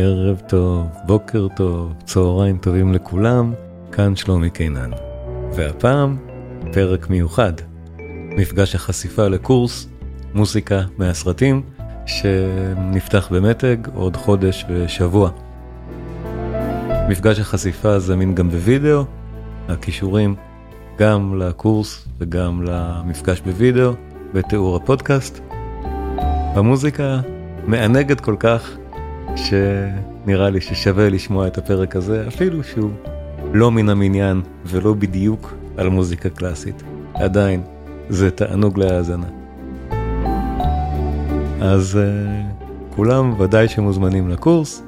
ערב טוב, בוקר טוב, צהריים טובים לכולם, כאן שלומי קינן. והפעם, פרק מיוחד, מפגש החשיפה לקורס מוזיקה מהסרטים, שנפתח במתג עוד חודש ושבוע. מפגש החשיפה זמין גם בווידאו, הכישורים גם לקורס וגם למפגש בווידאו בתיאור הפודקאסט. המוזיקה מענגת כל כך שנראה לי ששווה לשמוע את הפרק הזה, אפילו שהוא לא מן המניין ולא בדיוק על מוזיקה קלאסית. עדיין, זה תענוג להאזנה. אז uh, כולם ודאי שמוזמנים לקורס,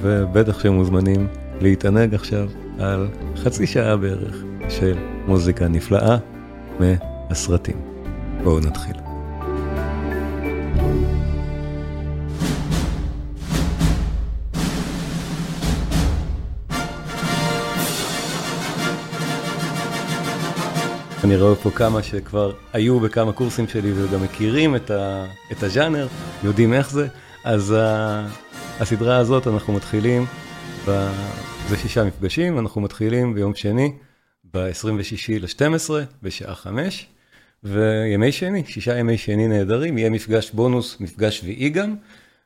ובטח שמוזמנים להתענג עכשיו על חצי שעה בערך של מוזיקה נפלאה מהסרטים. בואו נתחיל. אני רואה פה כמה שכבר היו בכמה קורסים שלי וגם מכירים את, ה, את הז'אנר, יודעים איך זה, אז ה, הסדרה הזאת אנחנו מתחילים, ב, זה שישה מפגשים, אנחנו מתחילים ביום שני, ב-26 ל-12, בשעה 5, וימי שני, שישה ימי שני נהדרים, יהיה מפגש בונוס, מפגש שביעי גם,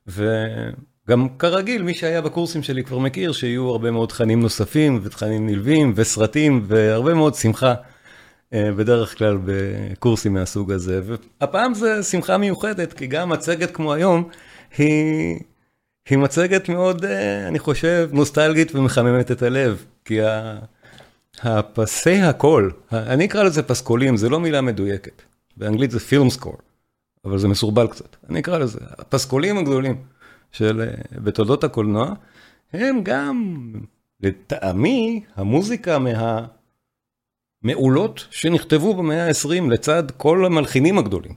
וגם כרגיל, מי שהיה בקורסים שלי כבר מכיר שיהיו הרבה מאוד תכנים נוספים, ותכנים נלווים, וסרטים, והרבה מאוד שמחה. אה, בדרך כלל בקורסים מהסוג הזה, והפעם זה שמחה מיוחדת, כי גם מצגת כמו היום היא, היא מצגת מאוד, אה, אני חושב, נוסטלגית ומחממת את הלב, כי הפסי הקול, אני אקרא לזה פסקולים, זה לא מילה מדויקת, באנגלית זה פילם סקור, אבל זה מסורבל קצת, אני אקרא לזה, הפסקולים הגדולים של, אה, בתולדות הקולנוע, הם גם, לטעמי, המוזיקה מה... מעולות שנכתבו במאה ה-20 לצד כל המלחינים הגדולים.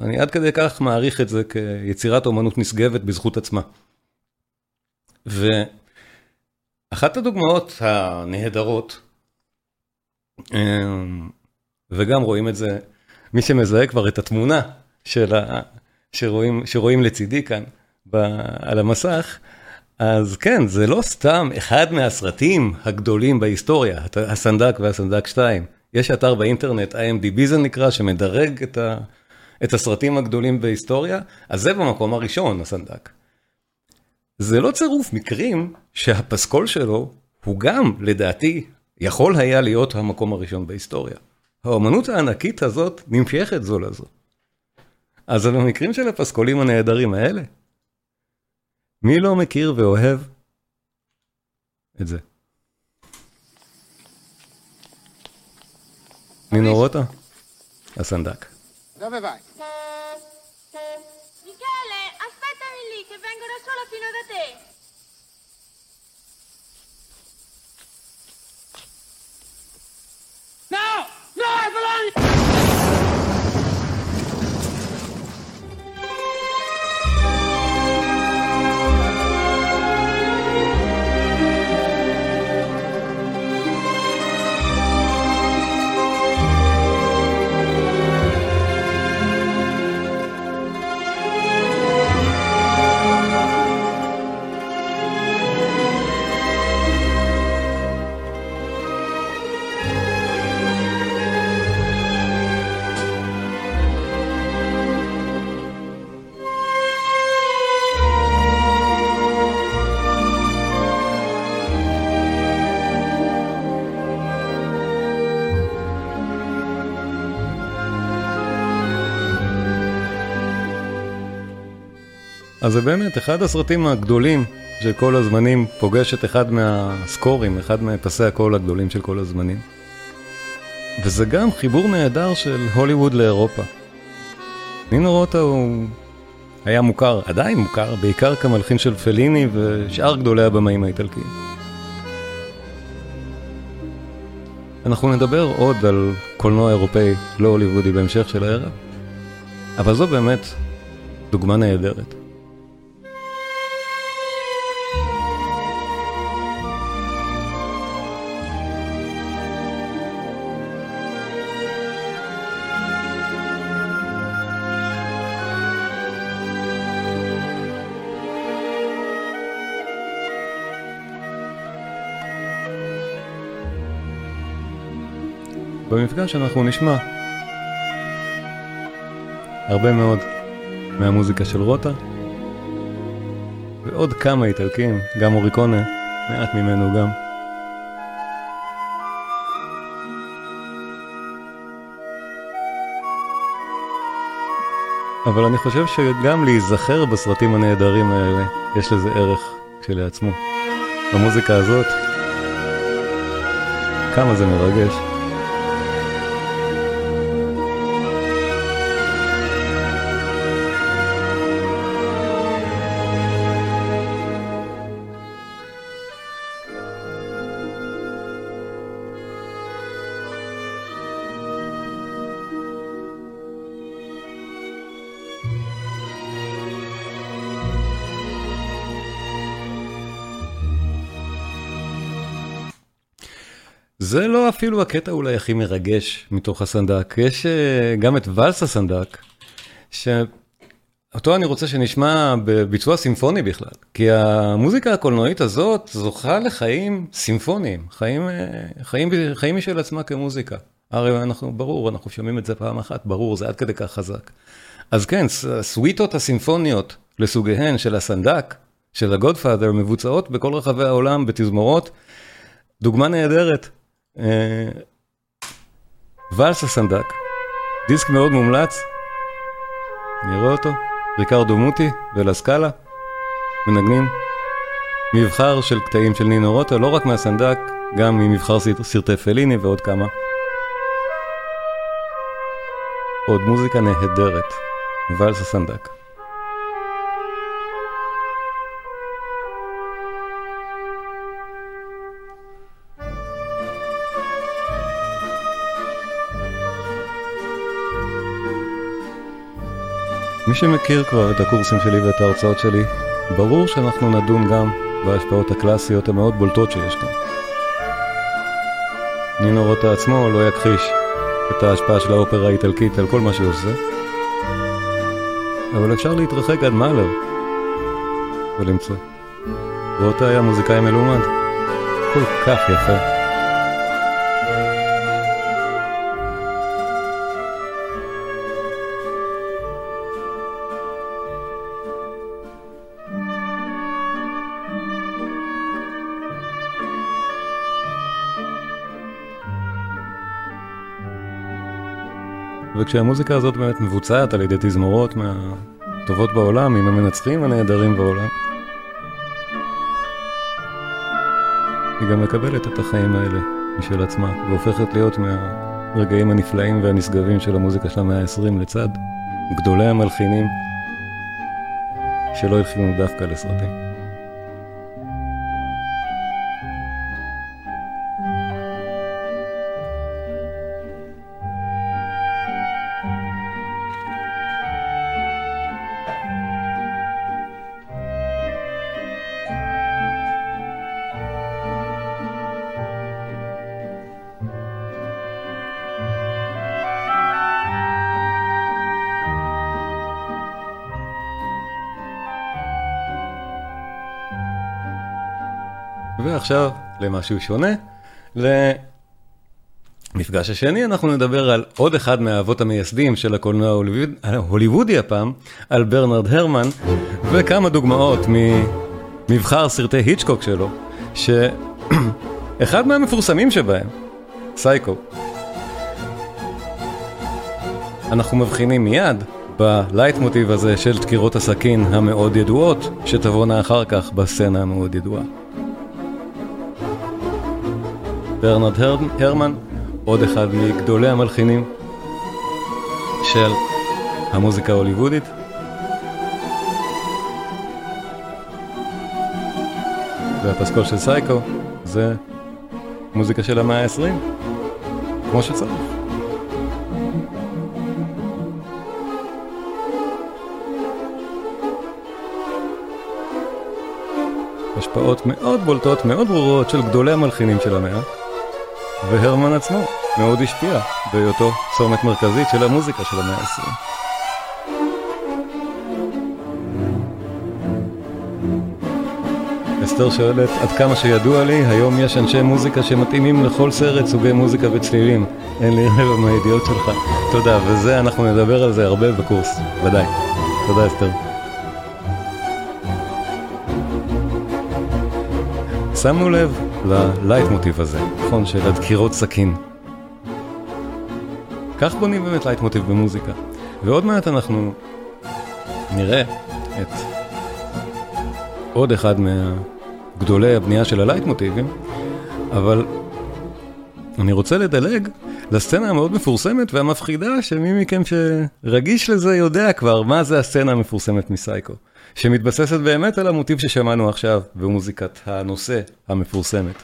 אני עד כדי כך מעריך את זה כיצירת אומנות נשגבת בזכות עצמה. ואחת הדוגמאות הנהדרות, אמ, וגם רואים את זה, מי שמזהה כבר את התמונה של ה... שרואים, שרואים לצידי כאן ב... על המסך, אז כן, זה לא סתם אחד מהסרטים הגדולים בהיסטוריה, הסנדק והסנדק 2. יש אתר באינטרנט, IMDb זה נקרא, שמדרג את, ה, את הסרטים הגדולים בהיסטוריה, אז זה במקום הראשון, הסנדק. זה לא צירוף מקרים שהפסקול שלו הוא גם, לדעתי, יכול היה להיות המקום הראשון בהיסטוריה. האומנות הענקית הזאת נמשכת זו לזו. אז במקרים של הפסקולים הנהדרים האלה, מי לא מכיר ואוהב את זה? נינו רוטה? הסנדק. Dove vai? Michele, aspettami lì che vengo da sola fino da te. No! No, Bologna! אז זה באמת אחד הסרטים הגדולים של כל הזמנים, פוגש את אחד מהסקורים, אחד מפסי הקול הגדולים של כל הזמנים. וזה גם חיבור נהדר של הוליווד לאירופה. נינו רוטה הוא היה מוכר, עדיין מוכר, בעיקר כמלחין של פליני ושאר גדולי הבמאים האיטלקיים. אנחנו נדבר עוד על קולנוע אירופאי לא הוליוודי בהמשך של הערב, אבל זו באמת דוגמה נהדרת. במפגש אנחנו נשמע הרבה מאוד מהמוזיקה של רוטה, ועוד כמה איטלקים, גם אוריקונה, מעט ממנו גם. אבל אני חושב שגם להיזכר בסרטים הנהדרים האלה, יש לזה ערך כשלעצמו. המוזיקה הזאת, כמה זה מרגש. זה לא אפילו הקטע אולי הכי מרגש מתוך הסנדק, יש uh, גם את ואלס הסנדק, שאותו אני רוצה שנשמע בביצוע סימפוני בכלל, כי המוזיקה הקולנועית הזאת זוכה לחיים סימפוניים, חיים, uh, חיים, חיים משל עצמה כמוזיקה. הרי אנחנו, ברור, אנחנו שומעים את זה פעם אחת, ברור, זה עד כדי כך חזק. אז כן, הסוויטות הסימפוניות לסוגיהן של הסנדק, של הגודפאדר, מבוצעות בכל רחבי העולם בתזמורות. דוגמה נהדרת אה, ואלס הסנדק, דיסק מאוד מומלץ, נראה אותו, ריקרדו מוטי ולסקאלה, מנגנים. מבחר של קטעים של נינו רוטה, לא רק מהסנדק, גם ממבחר סרטי פליני ועוד כמה. עוד מוזיקה נהדרת, ואלס הסנדק. מי שמכיר כבר את הקורסים שלי ואת ההרצאות שלי, ברור שאנחנו נדון גם בהשפעות הקלאסיות המאוד בולטות שיש כאן. נינו רוטה עצמו לא יכחיש את ההשפעה של האופרה האיטלקית על כל מה שהוא עושה, אבל אפשר להתרחק עד מאלר ולמצוא. רוטה היה מוזיקאי מלומד, כל כך יפה. וכשהמוזיקה הזאת באמת מבוצעת על ידי תזמורות מהטובות בעולם, עם המנצחים הנהדרים בעולם, היא גם מקבלת את החיים האלה משל עצמה, והופכת להיות מהרגעים הנפלאים והנשגבים של המוזיקה של המאה ה-20 לצד גדולי המלחינים שלא הלחינו דווקא לסרטים. ועכשיו למשהו שונה. למפגש השני אנחנו נדבר על עוד אחד מהאבות המייסדים של הקולנוע ההוליוודי הפעם, על ברנרד הרמן, וכמה דוגמאות ממבחר סרטי היצ'קוק שלו, שאחד מהמפורסמים שבהם, סייקו. אנחנו מבחינים מיד בלייט מוטיב הזה של דקירות הסכין המאוד ידועות, שתבואנה אחר כך בסצנה המאוד ידועה. ברנרד הרמן, עוד אחד מגדולי המלחינים של המוזיקה ההוליוודית. והפסקול של סייקו זה מוזיקה של המאה ה-20, כמו שצריך. השפעות מאוד בולטות, מאוד ברורות של גדולי המלחינים של המאה. והרמן עצמו מאוד השפיע בהיותו צומת מרכזית של המוזיקה של המאה ה-20. אסתר שואלת, עד כמה שידוע לי, היום יש אנשי מוזיקה שמתאימים לכל סרט סוגי מוזיקה וצלילים. אין לי רבע מהידיעות שלך. תודה, וזה, אנחנו נדבר על זה הרבה בקורס, ודאי. תודה, אסתר. שמנו לב ללייט מוטיב הזה, נכון? של הדקירות סכין. כך בונים באמת לייט מוטיב במוזיקה. ועוד מעט אנחנו נראה את עוד אחד מהגדולי הבנייה של הלייט מוטיבים, אבל אני רוצה לדלג לסצנה המאוד מפורסמת והמפחידה שמי מכם שרגיש לזה יודע כבר מה זה הסצנה המפורסמת מסייקו. שמתבססת באמת על המוטיב ששמענו עכשיו במוזיקת הנושא המפורסמת.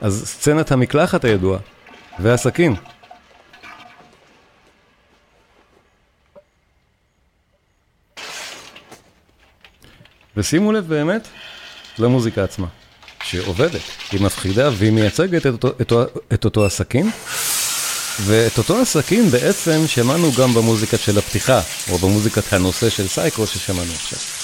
אז סצנת המקלחת הידועה והסכין. ושימו לב באמת למוזיקה עצמה, שעובדת, היא מפחידה והיא מייצגת את אותו, את, את אותו הסכין, ואת אותו הסכין בעצם שמענו גם במוזיקה של הפתיחה, או במוזיקת הנושא של סייקו ששמענו עכשיו.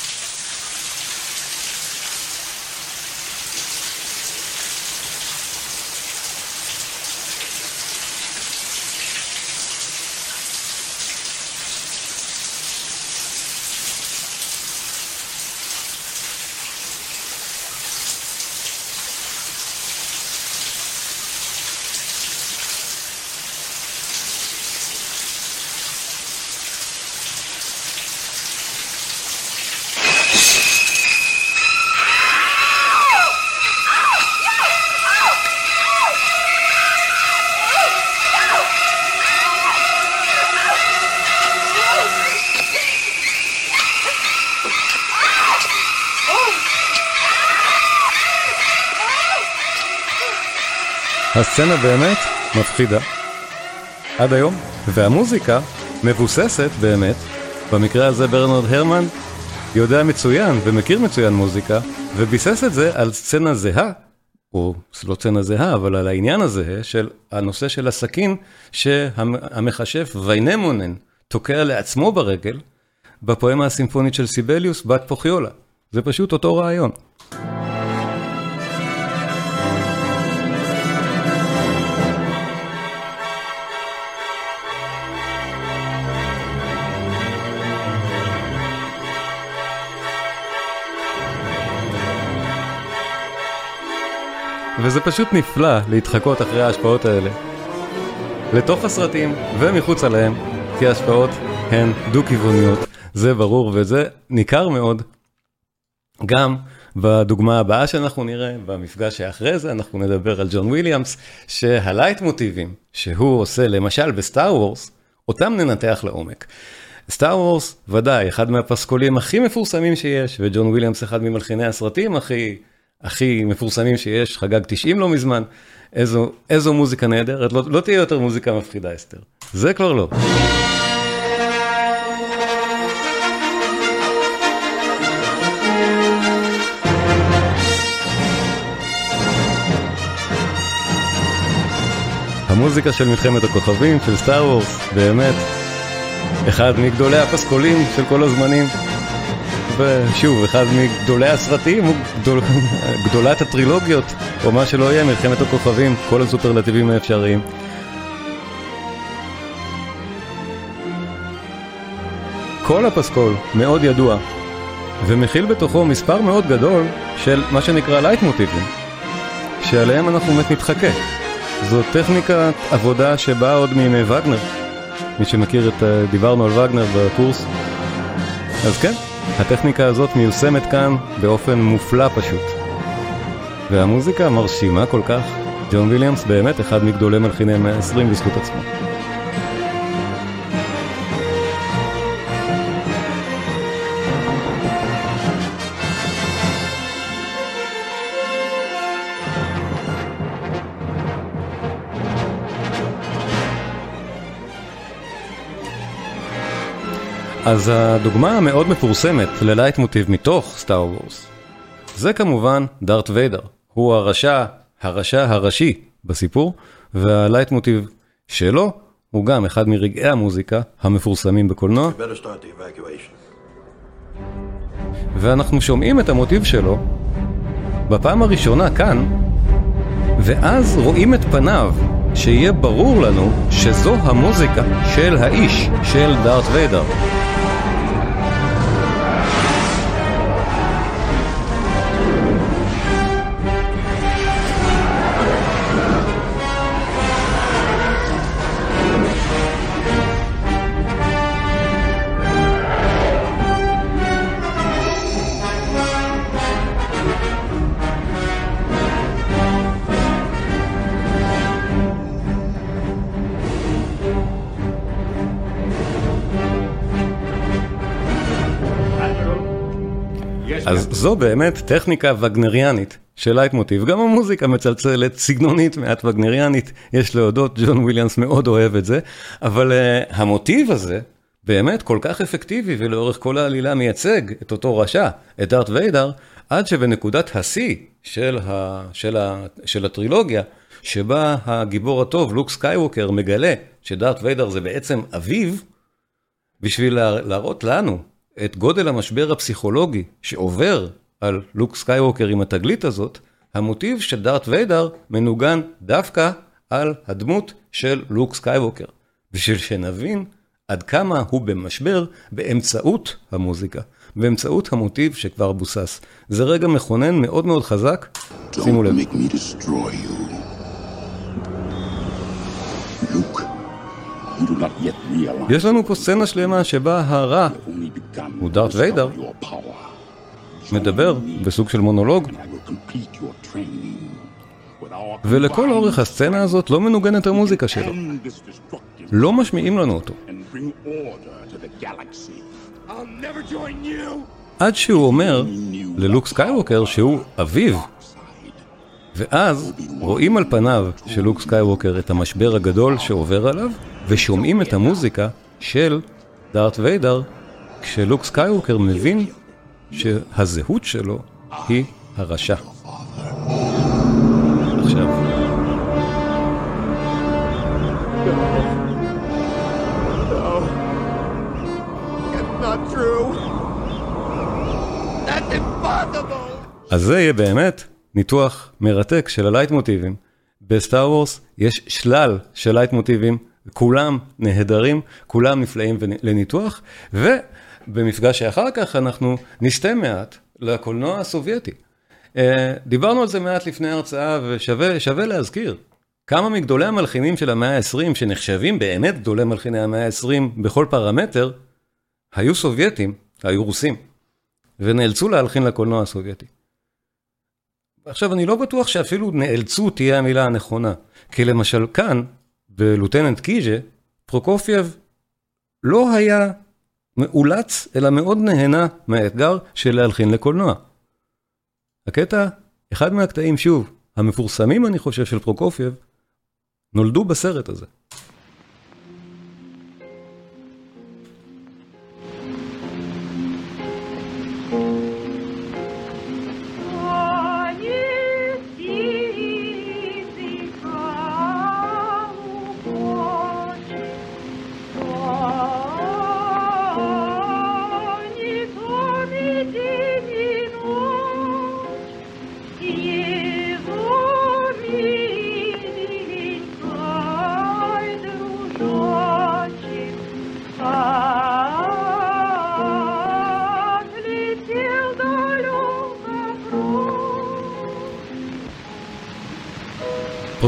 הסצנה באמת מפחידה. עד היום. והמוזיקה מבוססת באמת, במקרה הזה ברנרד הרמן יודע מצוין ומכיר מצוין מוזיקה, וביסס את זה על סצנה זהה, או לא סצנה זהה, אבל על העניין הזה של הנושא של הסכין, שהמכשף ויינמונן תוקע לעצמו ברגל, בפואמה הסימפונית של סיבליוס, בת פוכיולה. זה פשוט אותו רעיון. וזה פשוט נפלא להתחקות אחרי ההשפעות האלה. לתוך הסרטים ומחוץ אליהם, כי ההשפעות הן דו-כיווניות, זה ברור וזה ניכר מאוד. גם בדוגמה הבאה שאנחנו נראה, במפגש שאחרי זה, אנחנו נדבר על ג'ון וויליאמס, שהלייט מוטיבים שהוא עושה למשל ב Star Wars, אותם ננתח לעומק. Star Wars, ודאי, אחד מהפסקולים הכי מפורסמים שיש, וג'ון וויליאמס אחד ממלחיני הסרטים הכי הכי מפורסמים שיש, חגג 90 לא מזמן, איזו, איזו מוזיקה נהדרת, לא, לא תהיה יותר מוזיקה מפחידה אסתר, זה כבר לא. המוזיקה של מלחמת הכוכבים, של סטאר וורס, באמת, אחד מגדולי הפסקולים של כל הזמנים. ושוב, אחד מגדולי הסרטים, גדול, גדולת הטרילוגיות, או מה שלא יהיה, מלחמת הכוכבים, כל הסופרלטיבים האפשריים. כל הפסקול מאוד ידוע, ומכיל בתוכו מספר מאוד גדול של מה שנקרא לייטמוטיבים, שעליהם אנחנו באמת נתחקה. זו טכניקת עבודה שבאה עוד מימי וגנר. מי שמכיר את, דיברנו על וגנר בקורס. אז כן, הטכניקה הזאת מיושמת כאן באופן מופלא פשוט. והמוזיקה מרשימה כל כך. ג'ון ויליאמס באמת אחד מגדולי מלחיני המאה ה-20 בזכות עצמו. אז הדוגמה המאוד מפורסמת ללייט מוטיב מתוך סטאר וורס, זה כמובן דארט ויידר. הוא הרשע, הרשע הראשי בסיפור, והלייט מוטיב שלו הוא גם אחד מרגעי המוזיקה המפורסמים בקולנוע. ואנחנו שומעים את המוטיב שלו בפעם הראשונה כאן, ואז רואים את פניו, שיהיה ברור לנו שזו המוזיקה של האיש, של דארט ויידר. זו באמת טכניקה וגנריאנית של לייטמוטיב, גם המוזיקה מצלצלת, סגנונית מעט וגנריאנית, יש להודות, ג'ון וויליאמס מאוד אוהב את זה, אבל אה, המוטיב הזה באמת כל כך אפקטיבי ולאורך כל העלילה מייצג את אותו רשע, את דארט ויידר, עד שבנקודת השיא של, ה, של, ה, של הטרילוגיה, שבה הגיבור הטוב, לוק סקייווקר, מגלה שדארט ויידר זה בעצם אביו, בשביל להראות לנו את גודל המשבר הפסיכולוגי שעובר על לוק סקייווקר עם התגלית הזאת, המוטיב של דארט ויידר מנוגן דווקא על הדמות של לוק סקייווקר. בשביל שנבין עד כמה הוא במשבר באמצעות המוזיקה, באמצעות המוטיב שכבר בוסס. זה רגע מכונן מאוד מאוד חזק, שימו לב. יש לנו פה סצנה שלמה שבה הרע הוא דארט ויידר מדבר בסוג של מונולוג. ולכל אורך הסצנה הזאת לא מנוגנת המוזיקה שלו. לא משמיעים לנו אותו. עד שהוא אומר ללוק סקייווקר שהוא אביו ואז רואים על פניו של לוק סקייווקר את המשבר הגדול שעובר עליו ושומעים את המוזיקה של דארט ויידר כשלוק סקייווקר מבין שהזהות שלו היא הרשע. עכשיו. אז זה יהיה באמת ניתוח מרתק של הלייטמוטיבים. ב Star Wars יש שלל של לייטמוטיבים כולם נהדרים, כולם נפלאים לניתוח, ובמפגש שאחר כך אנחנו נסטה מעט לקולנוע הסובייטי. אה, דיברנו על זה מעט לפני ההרצאה, ושווה להזכיר כמה מגדולי המלחינים של המאה ה-20, שנחשבים באמת גדולי מלחיני המאה ה-20 בכל פרמטר, היו סובייטים, היו רוסים, ונאלצו להלחין לקולנוע הסובייטי. עכשיו, אני לא בטוח שאפילו נאלצו תהיה המילה הנכונה, כי למשל כאן, ב Lieutenant קיז'ה, פרוקופייב לא היה מאולץ, אלא מאוד נהנה מהאתגר של להלחין לקולנוע. הקטע, אחד מהקטעים, שוב, המפורסמים אני חושב של פרוקופייב, נולדו בסרט הזה.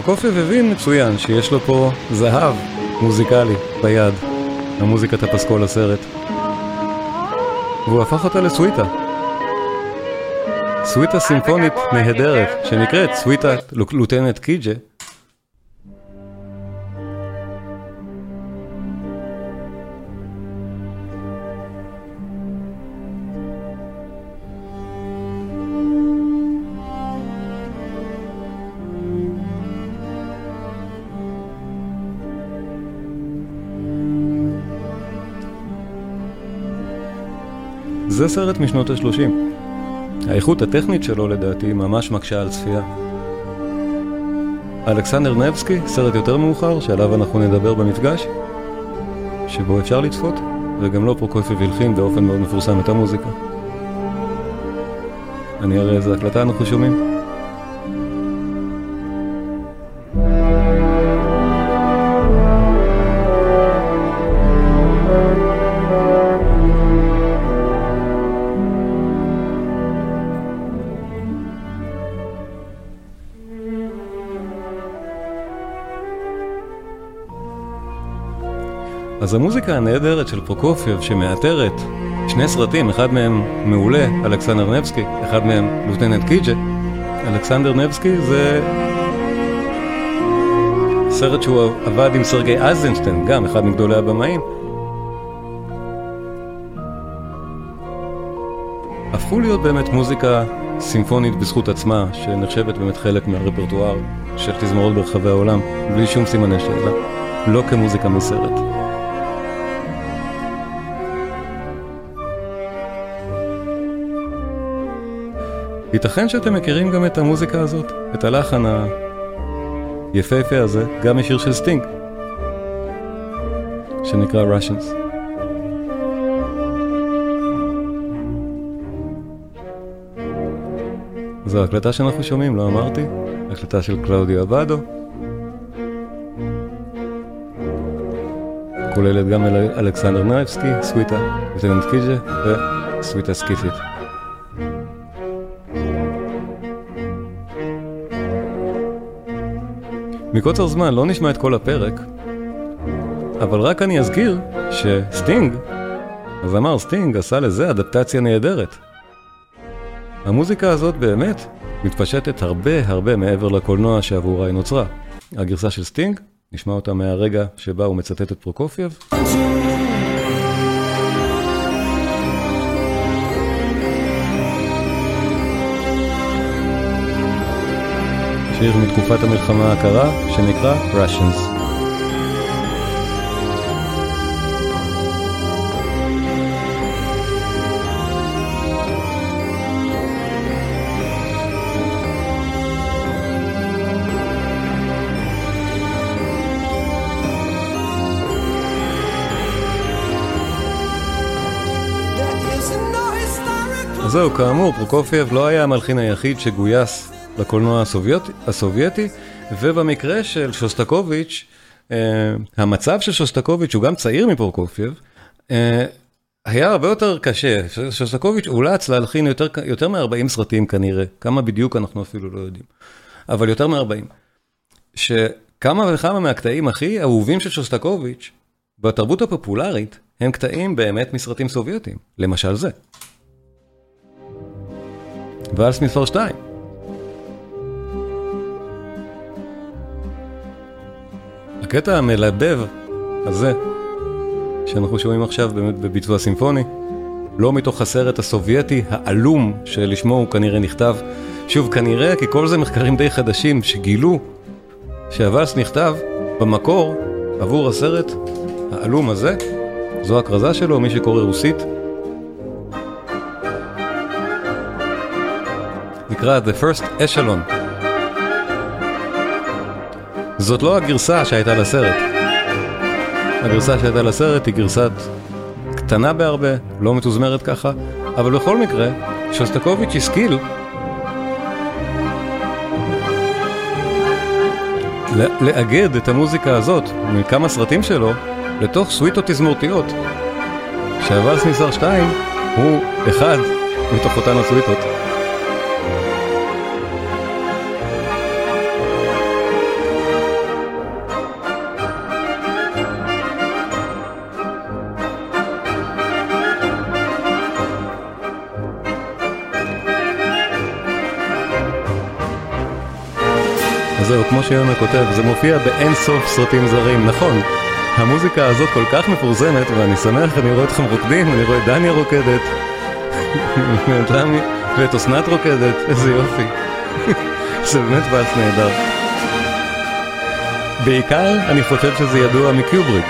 פרוקופייב הבין מצוין שיש לו פה זהב מוזיקלי ביד, המוזיקת הפסקול הסרט. והוא הפך אותה לסוויטה. סוויטה סימפונית נהדרת, שנקראת סוויטה Lieutenant קיג'ה, סרט משנות ה-30. האיכות הטכנית שלו לדעתי ממש מקשה על צפייה. אלכסנדר נבסקי, סרט יותר מאוחר, שעליו אנחנו נדבר במפגש, שבו אפשר לצפות, וגם לא פרוקופי וילחין באופן מאוד מפורסם את המוזיקה. אני אראה איזה הקלטה אנחנו שומעים. אז המוזיקה הנהדרת של פרוקופייב שמעטרת שני סרטים, אחד מהם מעולה, אלכסנדר נבסקי, אחד מהם Lieutenant קיג'ה. אלכסנדר נבסקי זה סרט שהוא עבד עם סרגי אייזנשטיין, גם אחד מגדולי הבמאים. הפכו להיות באמת מוזיקה סימפונית בזכות עצמה, שנחשבת באמת חלק מהרפרטואר של תזמורות ברחבי העולם, בלי שום סימני שאלה, לא כמוזיקה מסרט. ייתכן שאתם מכירים גם את המוזיקה הזאת, את הלחן היפהפה הזה, גם משיר של סטינג, שנקרא Russians. זו הקלטה שאנחנו שומעים, לא אמרתי? הקלטה של קלאודיו אבדו. כוללת גם אלכסנדר נבסקי, סוויטה, Lieutenant קיג'ה וסוויטה סקיתית. מקוצר זמן לא נשמע את כל הפרק, אבל רק אני אזכיר שסטינג, הזמר סטינג עשה לזה אדפטציה נהדרת. המוזיקה הזאת באמת מתפשטת הרבה הרבה מעבר לקולנוע שעבורה היא נוצרה. הגרסה של סטינג, נשמע אותה מהרגע שבה הוא מצטט את פרוקופייב. שיר מתקופת המלחמה הקרה שנקרא Russians. זהו, כאמור, פרוקופייב לא היה המלחין היחיד שגויס לקולנוע הסובייטי, הסובייטי ובמקרה של שוסטקוביץ', אה, המצב של שוסטקוביץ' הוא גם צעיר מפרוקופייב, אה, היה הרבה יותר קשה, שוסטקוביץ' אולץ להלחין יותר, יותר מ-40 סרטים כנראה, כמה בדיוק אנחנו אפילו לא יודעים, אבל יותר מ-40. שכמה וכמה מהקטעים הכי אהובים של שוסטקוביץ' בתרבות הפופולרית הם קטעים באמת מסרטים סובייטיים, למשל זה. ואלס מספר 2. הקטע המלבב הזה, שאנחנו שומעים עכשיו באמת בביצוע סימפוני, לא מתוך הסרט הסובייטי העלום שלשמו הוא כנראה נכתב. שוב, כנראה כי כל זה מחקרים די חדשים שגילו שהוואלס נכתב במקור עבור הסרט העלום הזה. זו הכרזה שלו, מי שקורא רוסית. נקרא The First Echelon. זאת לא הגרסה שהייתה לסרט. הגרסה שהייתה לסרט היא גרסת קטנה בהרבה, לא מתוזמרת ככה, אבל בכל מקרה, שוסטקוביץ' השכיל לאגד את המוזיקה הזאת מכמה סרטים שלו לתוך סוויטות תזמורתיות. שהוואלס ניסר 2 הוא אחד מתוך אותן הסוויטות. שיונה כותב, זה מופיע באין סוף סרטים זרים, נכון. המוזיקה הזאת כל כך מפורסמת, ואני שמח, אני רואה אתכם רוקדים, אני רואה את דניה רוקדת, ואת אסנת רוקדת, איזה יופי. זה באמת ואלס נהדר. בעיקר אני חושב שזה ידוע מקיובריק,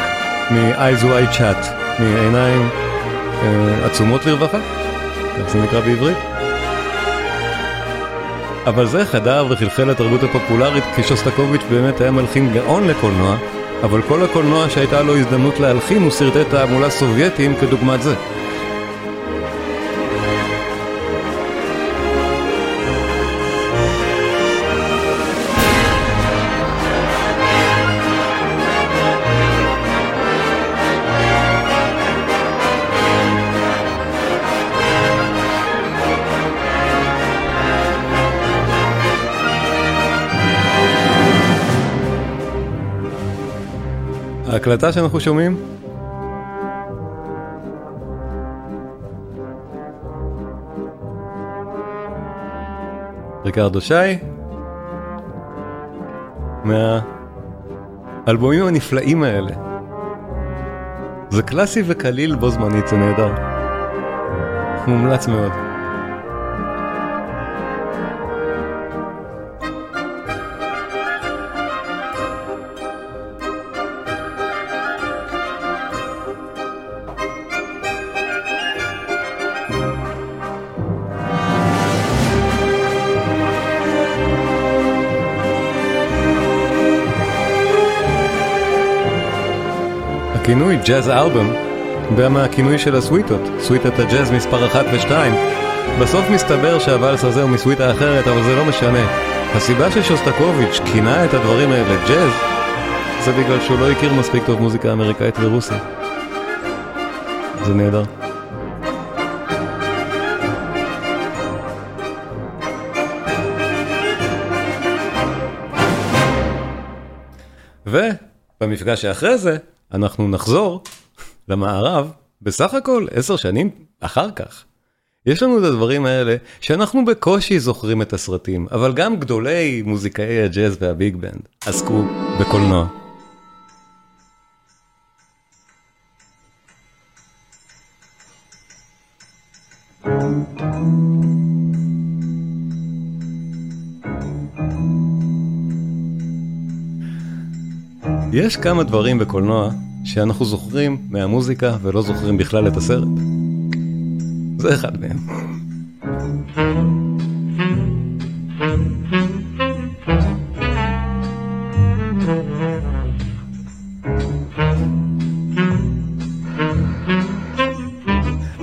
מ-Eyes Wide Chat, מעיניים אה, עצומות לרווחה, איך זה נקרא בעברית? אבל זה חדר וחלחל לתרבות הפופולרית כי שוסטקוביץ' באמת היה מלחין גאון לקולנוע, אבל כל הקולנוע שהייתה לו הזדמנות להלחין הוא סרטי תעמולה סובייטיים כדוגמת זה. ההקלטה שאנחנו שומעים ריקרדו שי מהאלבומים הנפלאים האלה. זה קלאסי וקליל בו זמנית, זה נהדר. מומלץ מאוד. הכינוי ג'אז אלבום בא מהכינוי של הסוויטות, סוויטת הג'אז מספר 1 ו-2. בסוף מסתבר שהוואלס הזה הוא מסוויטה אחרת, אבל זה לא משנה. הסיבה ששוסטקוביץ' כינה את הדברים האלה ג'אז, זה בגלל שהוא לא הכיר מספיק טוב מוזיקה אמריקאית ורוסית. זה נהדר. ובמפגש שאחרי זה, אנחנו נחזור למערב בסך הכל עשר שנים אחר כך. יש לנו את הדברים האלה שאנחנו בקושי זוכרים את הסרטים, אבל גם גדולי מוזיקאי הג'אז והביג בנד עסקו בקולנוע. יש כמה דברים בקולנוע שאנחנו זוכרים מהמוזיקה ולא זוכרים בכלל את הסרט. זה אחד מהם.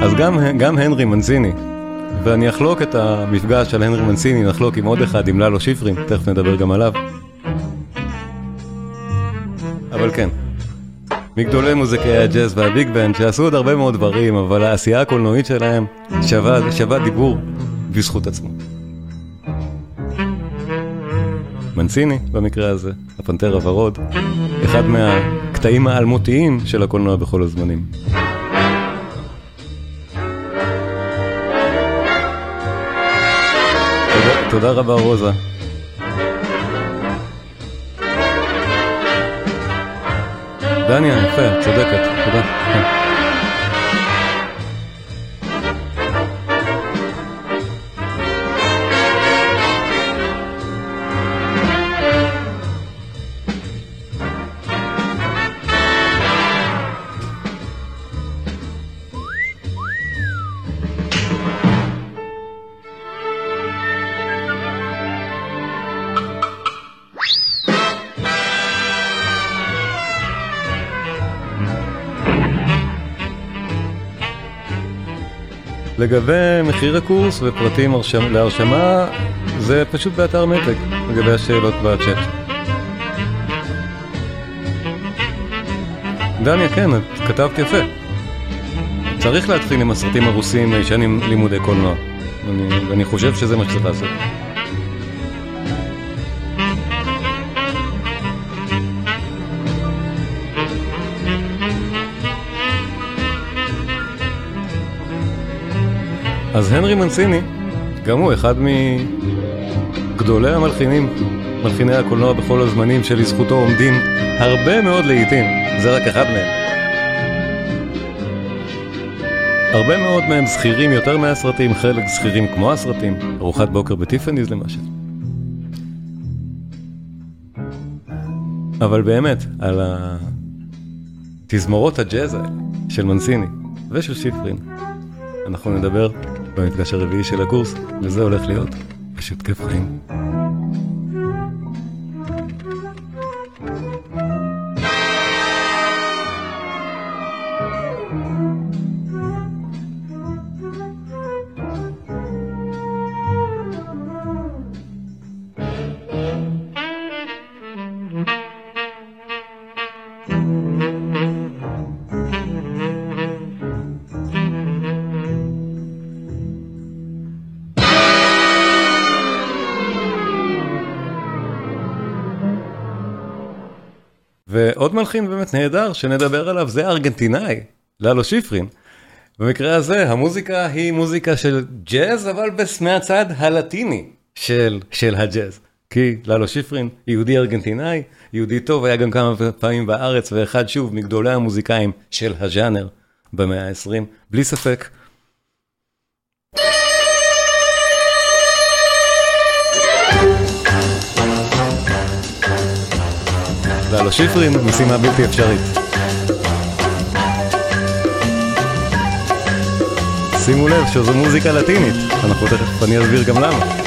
אז גם, גם הנרי מנזיני, ואני אחלוק את המפגש של הנרי מנזיני, נחלוק עם עוד אחד, עם ללו שיפרים, תכף נדבר גם עליו. אבל כן, מגדולי מוזיקאי הג'אז והביג בנד שעשו עוד הרבה מאוד דברים, אבל העשייה הקולנועית שלהם שווה, שווה דיבור בזכות עצמו. מנסיני במקרה הזה, הפנתר הוורוד, אחד מהקטעים האלמותיים של הקולנוע בכל הזמנים. תודה, תודה רבה רוזה. דניה, יפה, צודקת, תודה. לגבי מחיר הקורס ופרטים הרשמה, להרשמה, זה פשוט באתר מתג, לגבי השאלות בצ'אט. דניה, כן, את כתבת יפה. צריך להתחיל עם הסרטים הרוסים הישנים לימודי קולנוע. אני, ואני חושב שזה מה שצריך לעשות. אז הנרי מנסיני, גם הוא אחד מגדולי המלחינים, מלחיני הקולנוע בכל הזמנים שלזכותו עומדים הרבה מאוד לעיתים, זה רק אחד מהם. הרבה מאוד מהם זכירים יותר מהסרטים, חלק זכירים כמו הסרטים, ארוחת בוקר בטיפניז למשל. אבל באמת, על התזמורות הג'אז האלה של מנסיני ושל שיפרין, אנחנו נדבר במפגש הרביעי של הקורס, וזה הולך להיות פשוט כיף חיים. מלחין באמת נהדר שנדבר עליו זה ארגנטינאי, ללו שיפרין. במקרה הזה המוזיקה היא מוזיקה של ג'אז אבל מהצד הלטיני של, של הג'אז. כי ללו שיפרין יהודי ארגנטינאי, יהודי טוב, היה גם כמה פעמים בארץ ואחד שוב מגדולי המוזיקאים של הז'אנר במאה ה-20, בלי ספק. ללו שיפרין, משימה בלתי אפשרית. שימו לב שזו מוזיקה לטינית, אנחנו תכף, אני אסביר גם למה.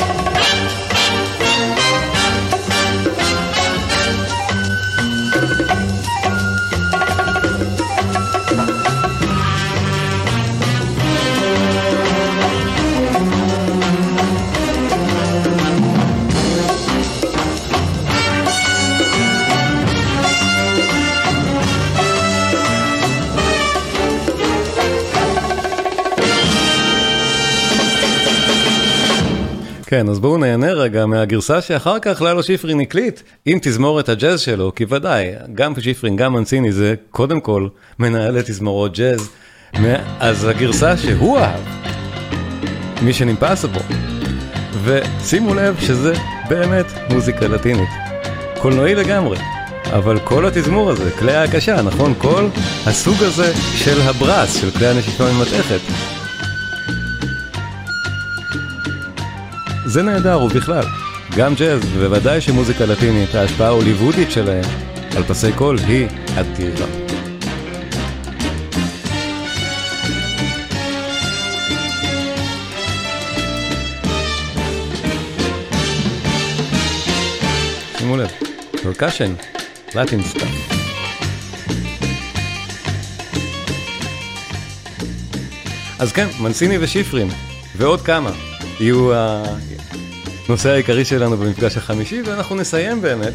כן, אז בואו נהנה רגע מהגרסה שאחר כך ללו שיפרין הקליט עם תזמורת הג'אז שלו, כי ודאי, גם שיפרין, גם מנציני זה קודם כל מנהלי תזמורות ג'אז, אז הגרסה שהוא אהב, מישן אימפסיבול, ושימו לב שזה באמת מוזיקה לטינית, קולנועי לגמרי. אבל כל התזמור הזה, כלי ההקשה, נכון? כל הסוג הזה של הברס, של כלי הנשיפה ממתכת, זה נהדר, ובכלל, גם ג'אז, ובוודאי שמוזיקה לטינית, ההשפעה ההוליוודית שלהם על פסי קול היא אדירה. שימו לב, percussion, Latin stuff. אז כן, מנסיני ושיפרין, ועוד כמה, יהיו הנושא העיקרי שלנו במפגש החמישי, ואנחנו נסיים באמת,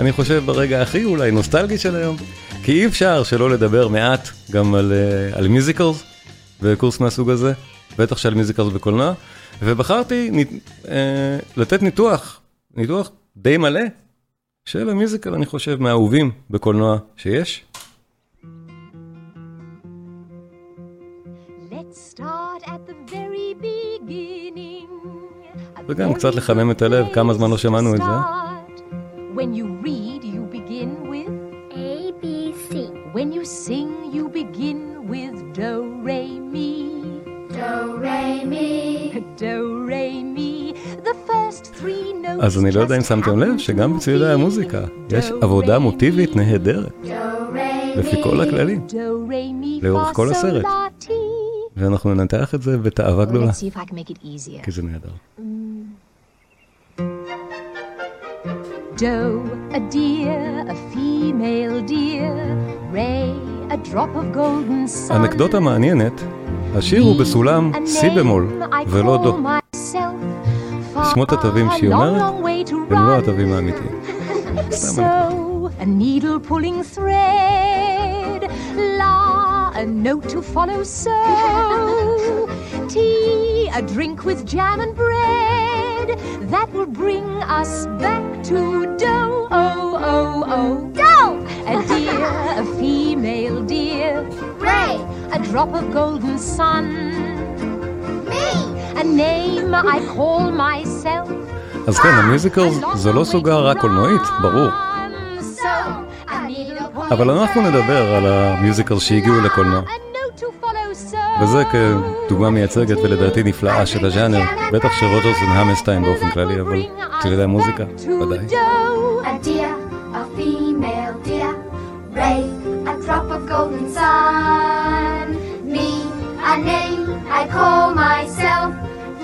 אני חושב ברגע הכי אולי נוסטלגי של היום, כי אי אפשר שלא לדבר מעט גם על, אה, על musicals בקורס מהסוג הזה, בטח של musicals בקולנוע, ובחרתי נת, אה, לתת ניתוח, ניתוח די מלא של ה musical, אני חושב, מהאהובים בקולנוע שיש. וגם קצת לחמם את הלב, כמה זמן לא שמענו את זה. When you read, you begin with A, B, C. When you sing, you begin with Do, Re, Mi. Do, Re, Mi. Do, Re, Mi. The first three notes אז אני לא יודע אם שמתם לב שגם בצלילי המוזיקה יש עבודה מוטיבית נהדרת. לפי כל הכללים. לאורך כל הסרט. ואנחנו ננתח את זה בתאווה גדולה. כי זה נהדר. Doe, a deer, a female deer, Ray, a drop of golden sun. אנקדוטה מעניינת, השיר הוא בסולם סי במול ולא דו. שמות התווים שהיא אומרת הם לא התווים האמיתיים. So, a needle pulling thread, a note to follow so, tea, a drink with jam and bread, that will bring us back to dough, oh, oh, oh, dough! A deer, a female deer, Ray, a drop of golden sun, me, a name I call myself. אז כן, המיוזיקל זו לא סוגה רק קולנועית, ברור. אבל אנחנו נדבר על המיוזיקל שהגיעו לקולנוע. וזה כדוגמה מייצגת ולדעתי נפלאה של הז'אנר, בטח של רוג'רס והמסטיין באופן כללי, אבל ידי המוזיקה, ודאי. I call myself,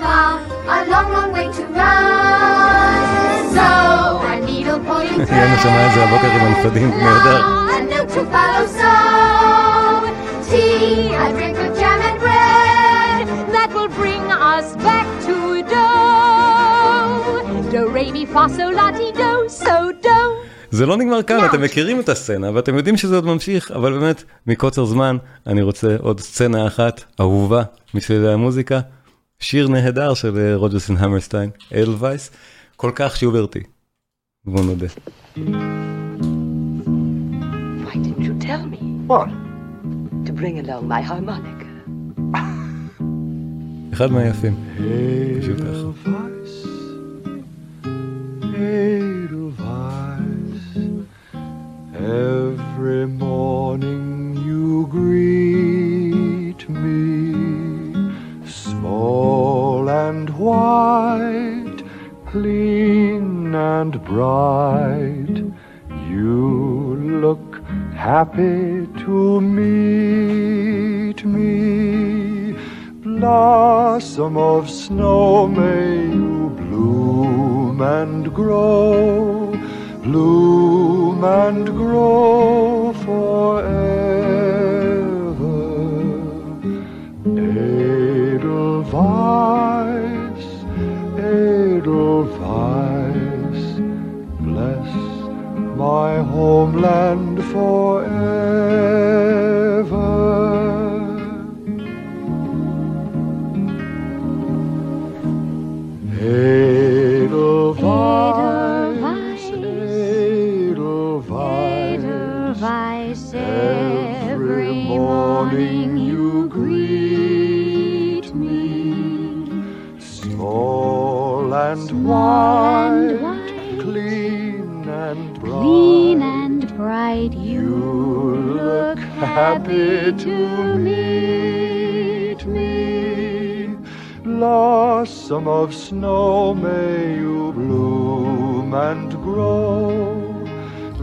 far, a long, long way יאנה שמעה את זה הבוקר עם הנפדים, נהדר. זה לא נגמר כאן, אתם מכירים את הסצנה ואתם יודעים שזה עוד ממשיך, אבל באמת, מקוצר זמן, אני רוצה עוד סצנה אחת אהובה משלי המוזיקה, שיר נהדר של רוג'רסון המרסטיין, אדל וייס, כל כך שוברטי. בוא נודה. Why didn't you tell me? What? To bring along my harmonica. אחד מהיפים. פשוט ככה. Happy to meet me. Blossom of snow, small and white, clean and bright. clean and bright, You you look happy to meet me. Blossom of snow, may you bloom and grow,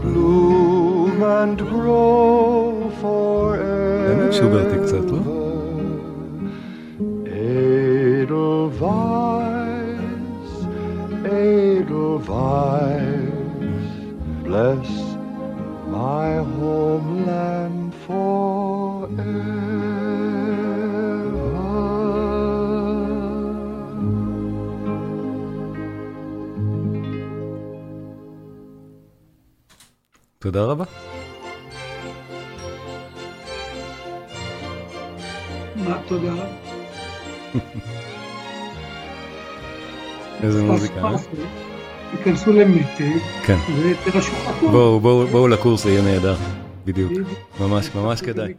bloom and grow forever. Bless my homeland forever. תודה רבה. מה, תודה. איזה מוזיקה, אה? תיכנסו למתג כן. ותרשמו מקום. בואו, בואו, בואו לקורס, זה יהיה נהדר. בדיוק. ממש, ממש כדאי.